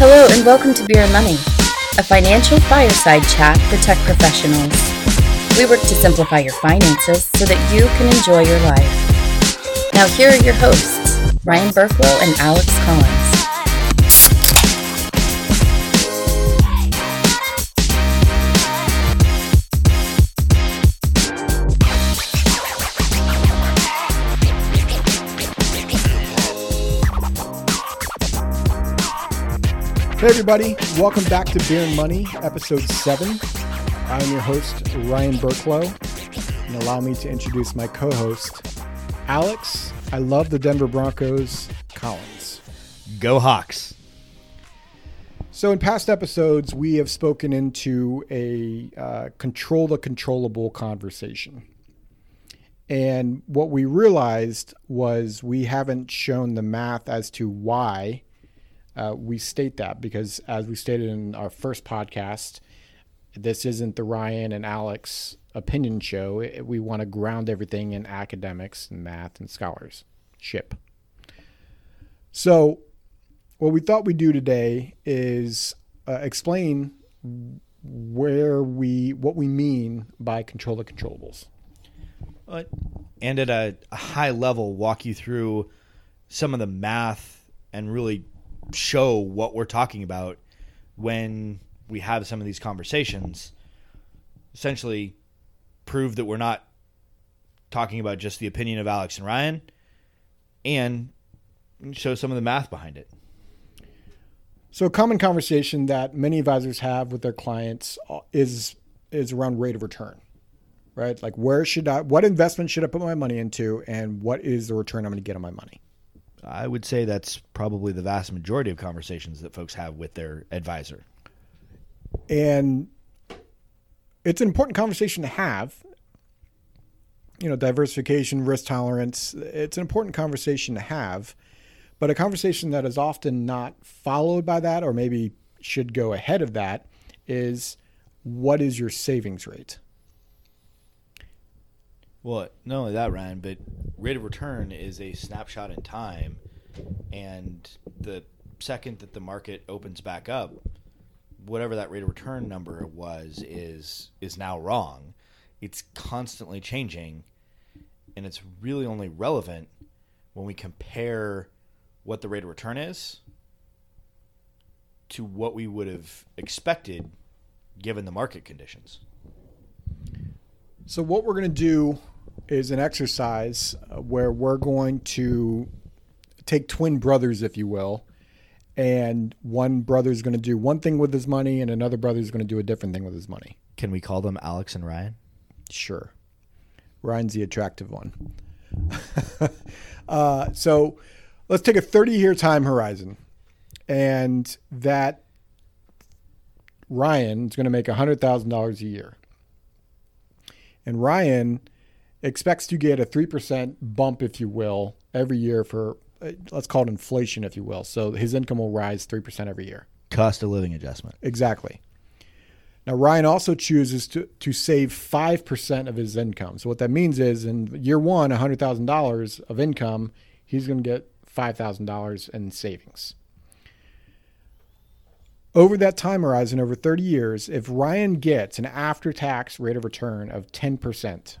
Hello, and welcome to Beer and Money, a financial fireside chat for tech professionals. We work to simplify your finances so that you can enjoy your life. Now, here are your hosts, Ryan Burklow and Alex Collins. Hey, everybody, welcome back to Beer and Money, episode seven. I'm your host, Ryan Burklow, and allow me to introduce my co host, Alex. I love the Denver Broncos, Collins. Go Hawks. So, in past episodes, we have spoken into a uh, control the controllable conversation. And what we realized was we haven't shown the math as to why uh, we state that because, as we stated in our first podcast, this isn't the Ryan and Alex opinion show. We want to ground everything in academics and math and scholarship. So, what we thought we'd do today is uh, explain where we what we mean by control the controllables. And at a high level, walk you through some of the math and really show what we're talking about when we have some of these conversations. Essentially, prove that we're not talking about just the opinion of Alex and Ryan, and show some of the math behind it. So, a common conversation that many advisors have with their clients is is around rate of return, right? Like, where should I, what investment should I put my money into, and what is the return I'm going to get on my money? I would say that's probably the vast majority of conversations that folks have with their advisor. And it's an important conversation to have. You know, diversification, risk tolerance, it's an important conversation to have, but a conversation that is often not followed by that or maybe should go ahead of that is what is your savings rate? Well, not only that, Ryan, but rate of return is a snapshot in time, and the second that the market opens back up, whatever that rate of return number was is is now wrong. It's constantly changing, and it's really only relevant when we compare what the rate of return is to what we would have expected given the market conditions. So, what we're going to do is an exercise uh, where we're going to take twin brothers, if you will, and one brother is going to do one thing with his money, and another brother is going to do a different thing with his money. Can we call them Alex and Ryan? Sure. Ryan's the attractive one. uh, so, let's take a 30 year time horizon, and that Ryan is going to make $100,000 a year and Ryan expects to get a 3% bump, if you will, every year for, uh, let's call it inflation, if you will. So his income will rise 3% every year. Cost of living adjustment. Exactly. Now, Ryan also chooses to, to save 5% of his income. So, what that means is in year one, $100,000 of income, he's going to get $5,000 in savings. Over that time horizon, over 30 years, if Ryan gets an after tax rate of return of 10%,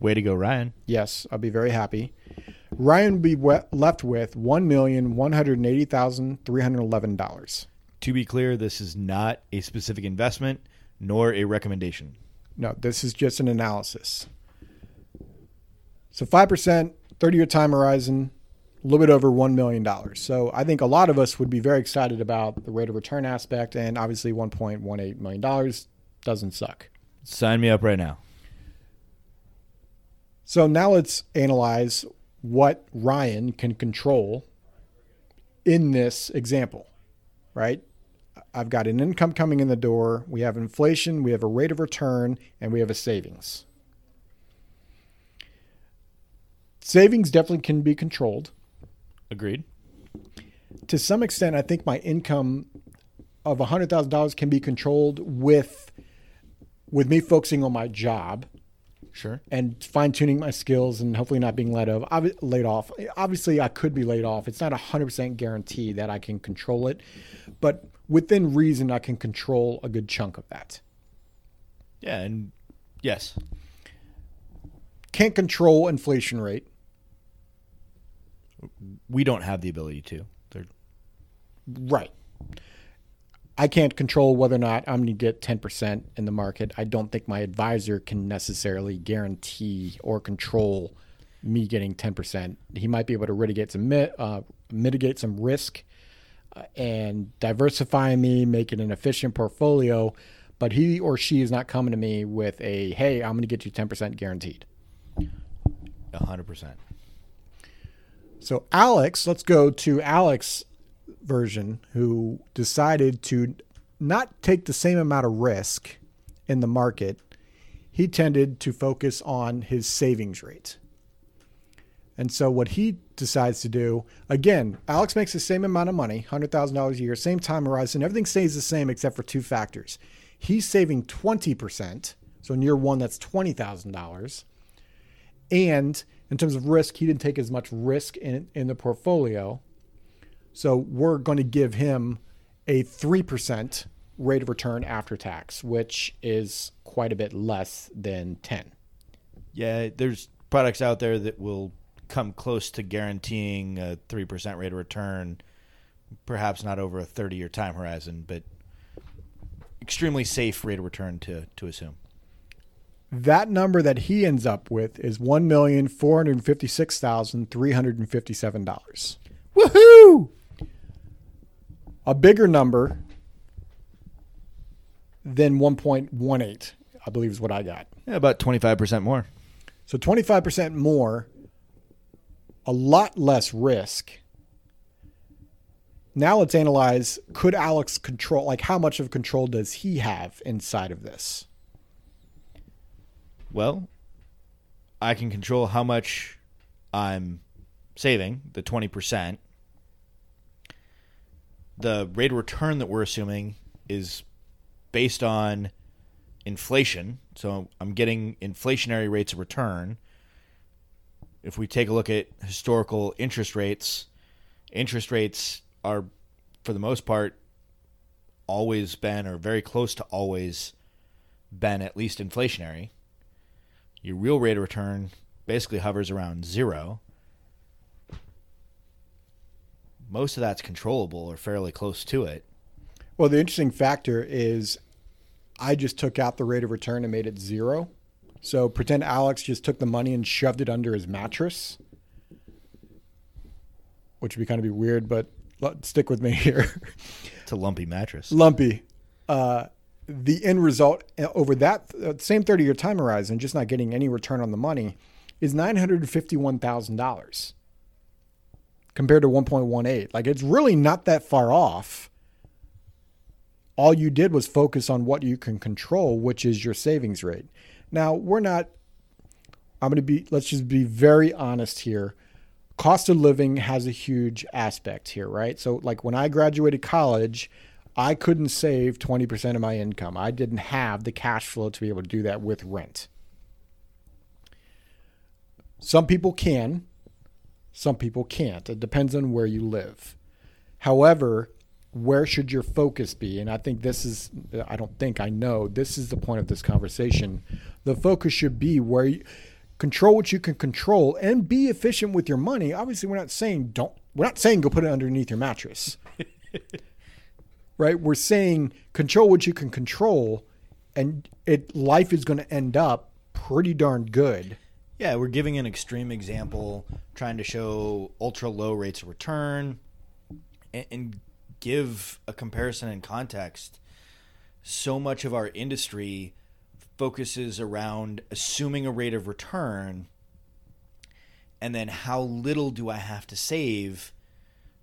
way to go, Ryan. Yes, I'll be very happy. Ryan will be left with $1,180,311. To be clear, this is not a specific investment nor a recommendation. No, this is just an analysis. So 5%, 30 year time horizon, a little bit over $1 million. So I think a lot of us would be very excited about the rate of return aspect, and obviously $1.18 million doesn't suck. Sign me up right now. So now let's analyze what Ryan can control in this example, right? I've got an income coming in the door, we have inflation, we have a rate of return, and we have a savings. Savings definitely can be controlled. Agreed. To some extent, I think my income of $100,000 can be controlled with with me focusing on my job Sure. and fine tuning my skills and hopefully not being let of obvi- laid off. Obviously, I could be laid off. It's not a hundred percent guarantee that I can control it, but within reason, I can control a good chunk of that. Yeah, and yes, Can't control inflation rate. we don't have the ability to. They're, Right. I can't control whether or not I'm going to get 10% in the market. I don't think my advisor can necessarily guarantee or control me getting 10%. He might be able to mitigate some uh, mitigate some risk uh, and diversify me, make it an efficient portfolio, but he or she is not coming to me with a hey, I'm going to get you 10% guaranteed. hundred percent. So Alex, let's go to Alex version who decided to not take the same amount of risk in the market. He tended to focus on his savings rate. And so what he decides to do, again, Alex makes the same amount of money, $100,000 a year, same time horizon, everything stays the same except for two factors. He's saving 20%, so in year 1 that's $20,000. And in terms of risk, he didn't take as much risk in, in the portfolio. So we're going to give him a 3% rate of return after tax, which is quite a bit less than 10. Yeah, there's products out there that will come close to guaranteeing a three percent rate of return, perhaps not over a thirty year time horizon, but extremely safe rate of return to to assume. That number that he ends up with is $1,456,357. Woohoo! A bigger number than 1.18, I believe is what I got. Yeah, about twenty five percent more. So 25% more, a lot less risk. Now let's analyze could Alex control, like how much of control does he have inside of this? Well, I can control how much I'm saving, the 20%. The rate of return that we're assuming is based on inflation. So I'm getting inflationary rates of return. If we take a look at historical interest rates, interest rates are, for the most part, always been or very close to always been at least inflationary your real rate of return basically hovers around zero. Most of that's controllable or fairly close to it. Well, the interesting factor is I just took out the rate of return and made it zero. So pretend Alex just took the money and shoved it under his mattress, which would be kind of be weird, but stick with me here. It's a lumpy mattress. lumpy. Uh, the end result uh, over that uh, same 30 year time horizon, just not getting any return on the money, is $951,000 compared to 1.18. Like it's really not that far off. All you did was focus on what you can control, which is your savings rate. Now, we're not, I'm going to be, let's just be very honest here. Cost of living has a huge aspect here, right? So, like when I graduated college, I couldn't save 20% of my income. I didn't have the cash flow to be able to do that with rent. Some people can, some people can't. It depends on where you live. However, where should your focus be? And I think this is, I don't think, I know, this is the point of this conversation. The focus should be where you control what you can control and be efficient with your money. Obviously, we're not saying don't, we're not saying go put it underneath your mattress. right? We're saying control what you can control and it life is going to end up pretty darn good. Yeah, we're giving an extreme example, trying to show ultra low rates of return and, and give a comparison and context. So much of our industry focuses around assuming a rate of return and then how little do I have to save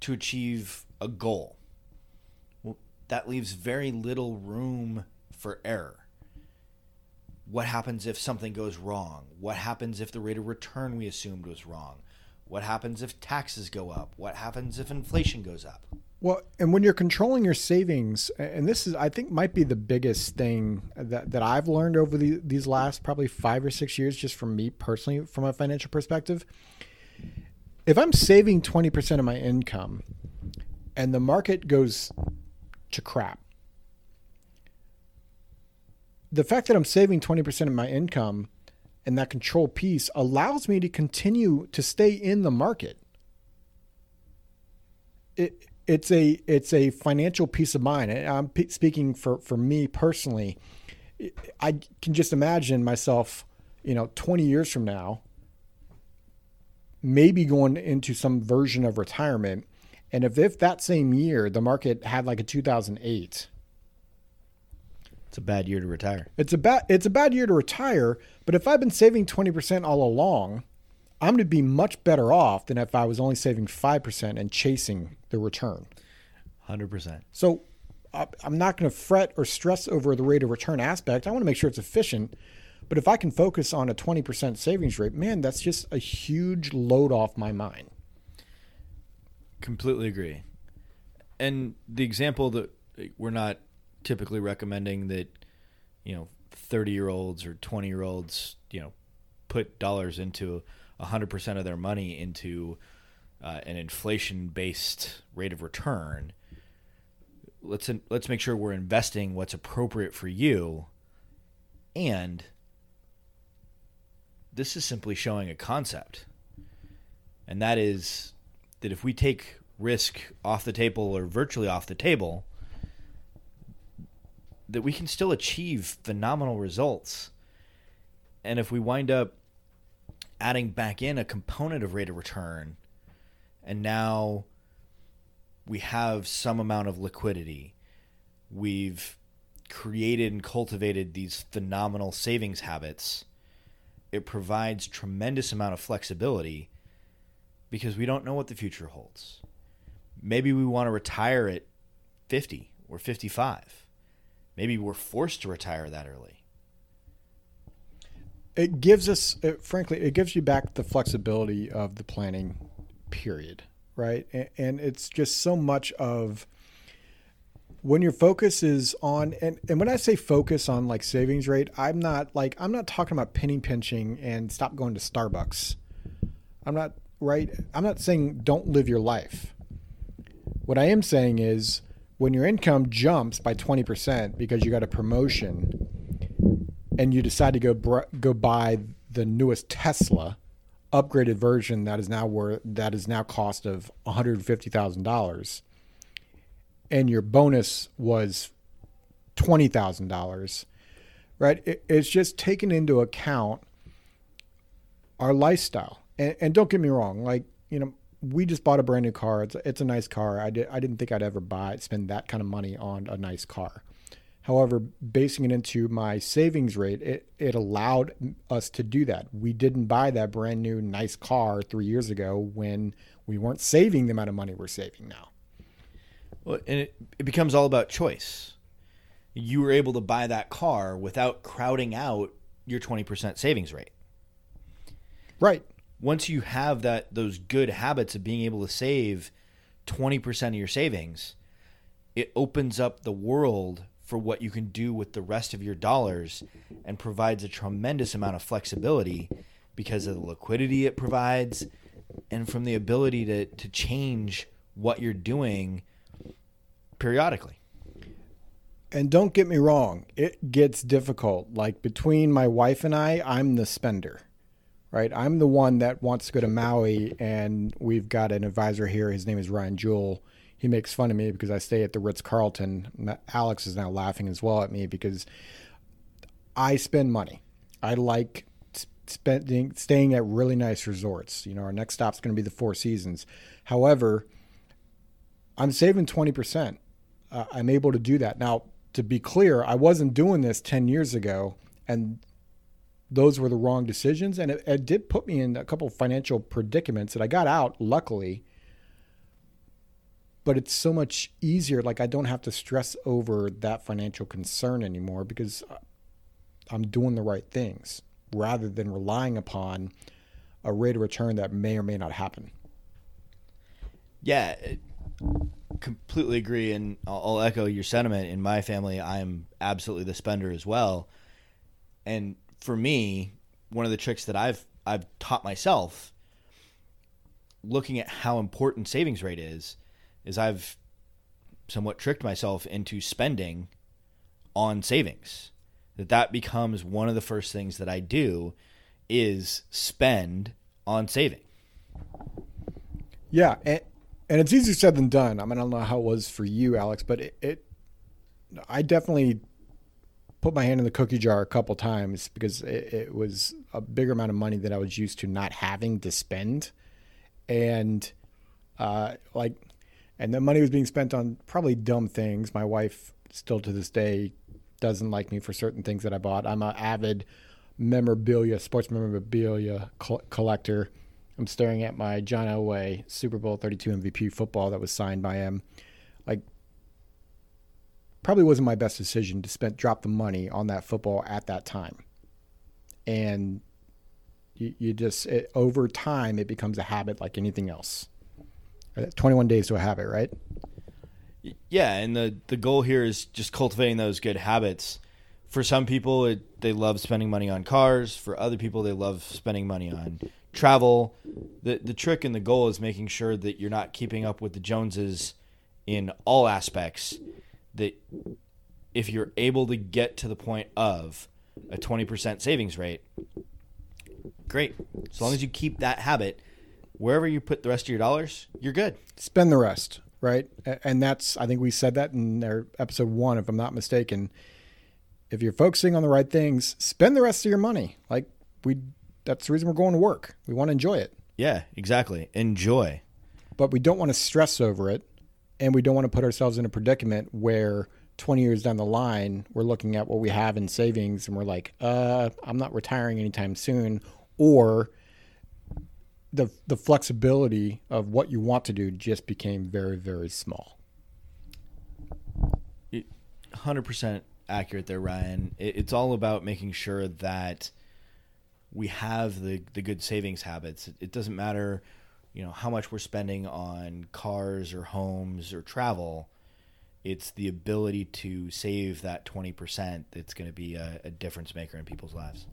to achieve a goal. Well, that leaves very little room for error. What happens if something goes wrong? What happens if the rate of return we assumed was wrong? What happens if taxes go up? What happens if inflation goes up? Well, and when you're controlling your savings, and this is, I think, might be the biggest thing that, that I've learned over the, these last probably five or six years, just from me personally, from a financial perspective. If I'm saving 20% of my income and the market goes to crap, the fact that I'm saving 20% of my income and that control piece allows me to continue to stay in the market. It, it's a it's a financial peace of mind. And I'm p- speaking for for me personally. I can just imagine myself, you know, 20 years from now, maybe going into some version of retirement, and if if that same year the market had like a 2008 it's a bad year to retire. It's a bad it's a bad year to retire, but if I've been saving 20% all along, I'm going to be much better off than if I was only saving 5% and chasing the return. 100%. So I'm not going to fret or stress over the rate of return aspect. I want to make sure it's efficient. But if I can focus on a 20% savings rate, man, that's just a huge load off my mind. Completely agree. And the example that we're not typically recommending that you know 30 year olds or 20 year olds you know put dollars into 100% of their money into uh, an inflation based rate of return let's let's make sure we're investing what's appropriate for you. And this is simply showing a concept. And that is that if we take risk off the table or virtually off the table that we can still achieve phenomenal results. And if we wind up adding back in a component of rate of return, and now we have some amount of liquidity, we've created and cultivated these phenomenal savings habits. It provides tremendous amount of flexibility because we don't know what the future holds. Maybe we want to retire at 50 or 55 maybe we're forced to retire that early. It gives us, it, frankly, it gives you back the flexibility of the planning period, right? And, and it's just so much of when your focus is on, and, and when I say focus on like savings rate, I'm not like, I'm not talking about penny pinching and stop going to Starbucks. I'm not, right? I'm not saying don't live your life. What I am saying is, when your income jumps by 20% because you got a promotion and you decide to go br- go buy the newest Tesla upgraded version that is now worth that is now cost of $150,000 and your bonus was $20,000 right? It, it's just taken into account our lifestyle. And, and don't get me wrong like you know we just bought a brand new car. It's a, it's a nice car. I did I didn't think I'd ever buy spend that kind of money on a nice car. However, basing it into my savings rate, it, it allowed us to do that. We didn't buy that brand new nice car three years ago when we weren't saving the amount of money we're saving now. Well, and it, it becomes all about choice. You were able to buy that car without crowding out your 20% savings rate. Right once you have that those good habits of being able to save 20% of your savings, it opens up the world for what you can do with the rest of your dollars and provides a tremendous amount of flexibility because of the liquidity it provides and from the ability to, to change what you're doing periodically. And don't get me wrong, it gets difficult. Like between my wife and I, I'm the spender right? I'm the one that wants to go to Maui, and we've got an advisor here. His name is Ryan Jewell. He makes fun of me because I stay at the Ritz Carlton. Alex is now laughing as well at me because I spend money. I like spending staying at really nice resorts. You know, our next stop's going to be the Four Seasons. However, I'm saving 20%. Uh, I'm able to do that. Now, to be clear, I wasn't doing this 10 years ago and those were the wrong decisions. And it, it did put me in a couple of financial predicaments that I got out, luckily. But it's so much easier. Like, I don't have to stress over that financial concern anymore because I'm doing the right things rather than relying upon a rate of return that may or may not happen. Yeah. completely agree, and I'll, I'll echo your sentiment. In my family, I'm absolutely the spender as well. And for me, one of the tricks that I've I've taught myself, looking at how important savings rate is, is I've somewhat tricked myself into spending on savings. That that becomes one of the first things that I do is spend on saving. Yeah, and, and it's easier said than done. I mean, I don't know how it was for you, Alex, but it, it I definitely put my hand in the cookie jar a couple times because it, it, was a bigger amount of money that I was used to not having to spend, and uh, like, and the money was being spent on probably dumb things. My wife still to this day doesn't like me for certain things that I bought. I'm an avid memorabilia, sports memorabilia co- collector. I'm staring at my John Elway Super Bowl 32 MVP football that was signed by him. Like, probably wasn't my best decision to spend drop the money on that football at that time. And you, you just it, over time it becomes a habit like anything else. Uh, 21 days to a habit, right? Yeah, and the the goal here is just cultivating those good habits. For some people, it, they love spending money on cars. For other people, they love spending money on travel. the The trick and the goal is making sure that you're not keeping up with the Joneses in all aspects. That if you're able to get to the point of a twenty percent savings rate, great. As long as you keep that habit, wherever you put the rest of your dollars, you're good. Spend the rest right? And that's I think we said that in our episode one, if I'm not mistaken. If you're focusing on the right things, spend the rest of your money. Like we, that's the reason we're going to work. We want to enjoy it. Yeah, exactly. Enjoy. But we don't want to stress over it, and we don't want to put ourselves in a predicament where 20 years down the line we're looking at what we have in savings and we're like, uh, I'm not retiring anytime soon, or the the flexibility of what you want to do just became very very small. Hundred percent accurate there, Ryan. It, it's all about making sure that we have the the good savings habits. It, it doesn't matter, you know, how much we're spending on cars or homes or travel. It's the ability to save that twenty percent that's going to be a, a difference maker in people's lives.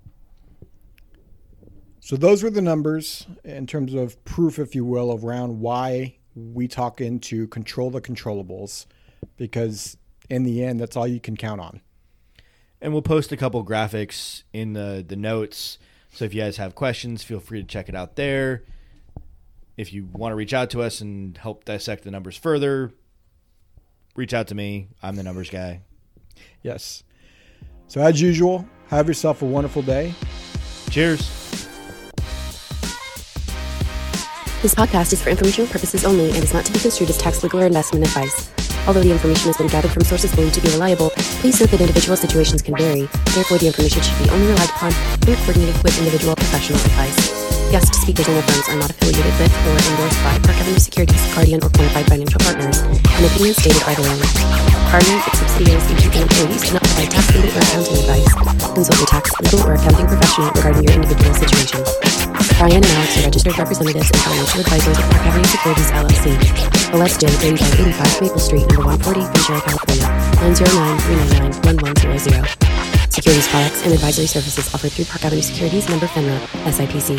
So those were the numbers in terms of proof, if you will, around why we talk into control the controllables, because in the end, that's all you can count on. And we'll post a couple graphics in the the notes. So if you guys have questions, feel free to check it out there. If you want to reach out to us and help dissect the numbers further, reach out to me. I'm the numbers guy. Yes. So as usual, have yourself a wonderful day. Cheers. This podcast is for informational purposes only and is not to be construed as tax, legal, or investment advice. Although the information has been gathered from sources believed to be reliable, please note that individual situations can vary. Therefore, the information should be only relied upon when coordinated with individual professional advice. Guest speakers and their firms are not affiliated with or endorsed by Park Avenue Securities, Guardian, or Qualified Financial Partners, and opinions stated by the landlord. Guardian, its subsidiaries, agents, and employees do not provide tax, legal, or accounting advice. Consult your tax, legal, or accounting professional regarding your individual situation. Ryan and Alex are registered representatives and financial advisors of Park Avenue Securities, LLC. Do, 3585 Maple Street, number 140, Ventura, California, 909-399-1100. Securities products and advisory services offered through Park Avenue Securities, member FINRA, SIPC.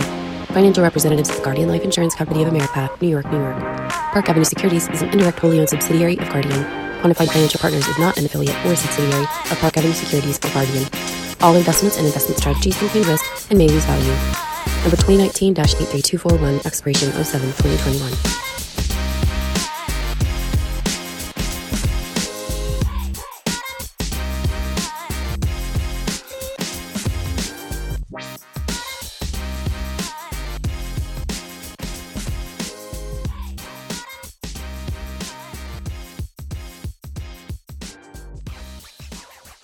Financial representatives of Guardian Life Insurance Company of America, New York, New York. Park Avenue Securities is an indirect wholly owned subsidiary of Guardian. Quantified Financial Partners is not an affiliate or subsidiary of Park Avenue Securities or Guardian. All investments and investment strategies contain risk and may lose value. Number 2019-83241, expiration 07-2021.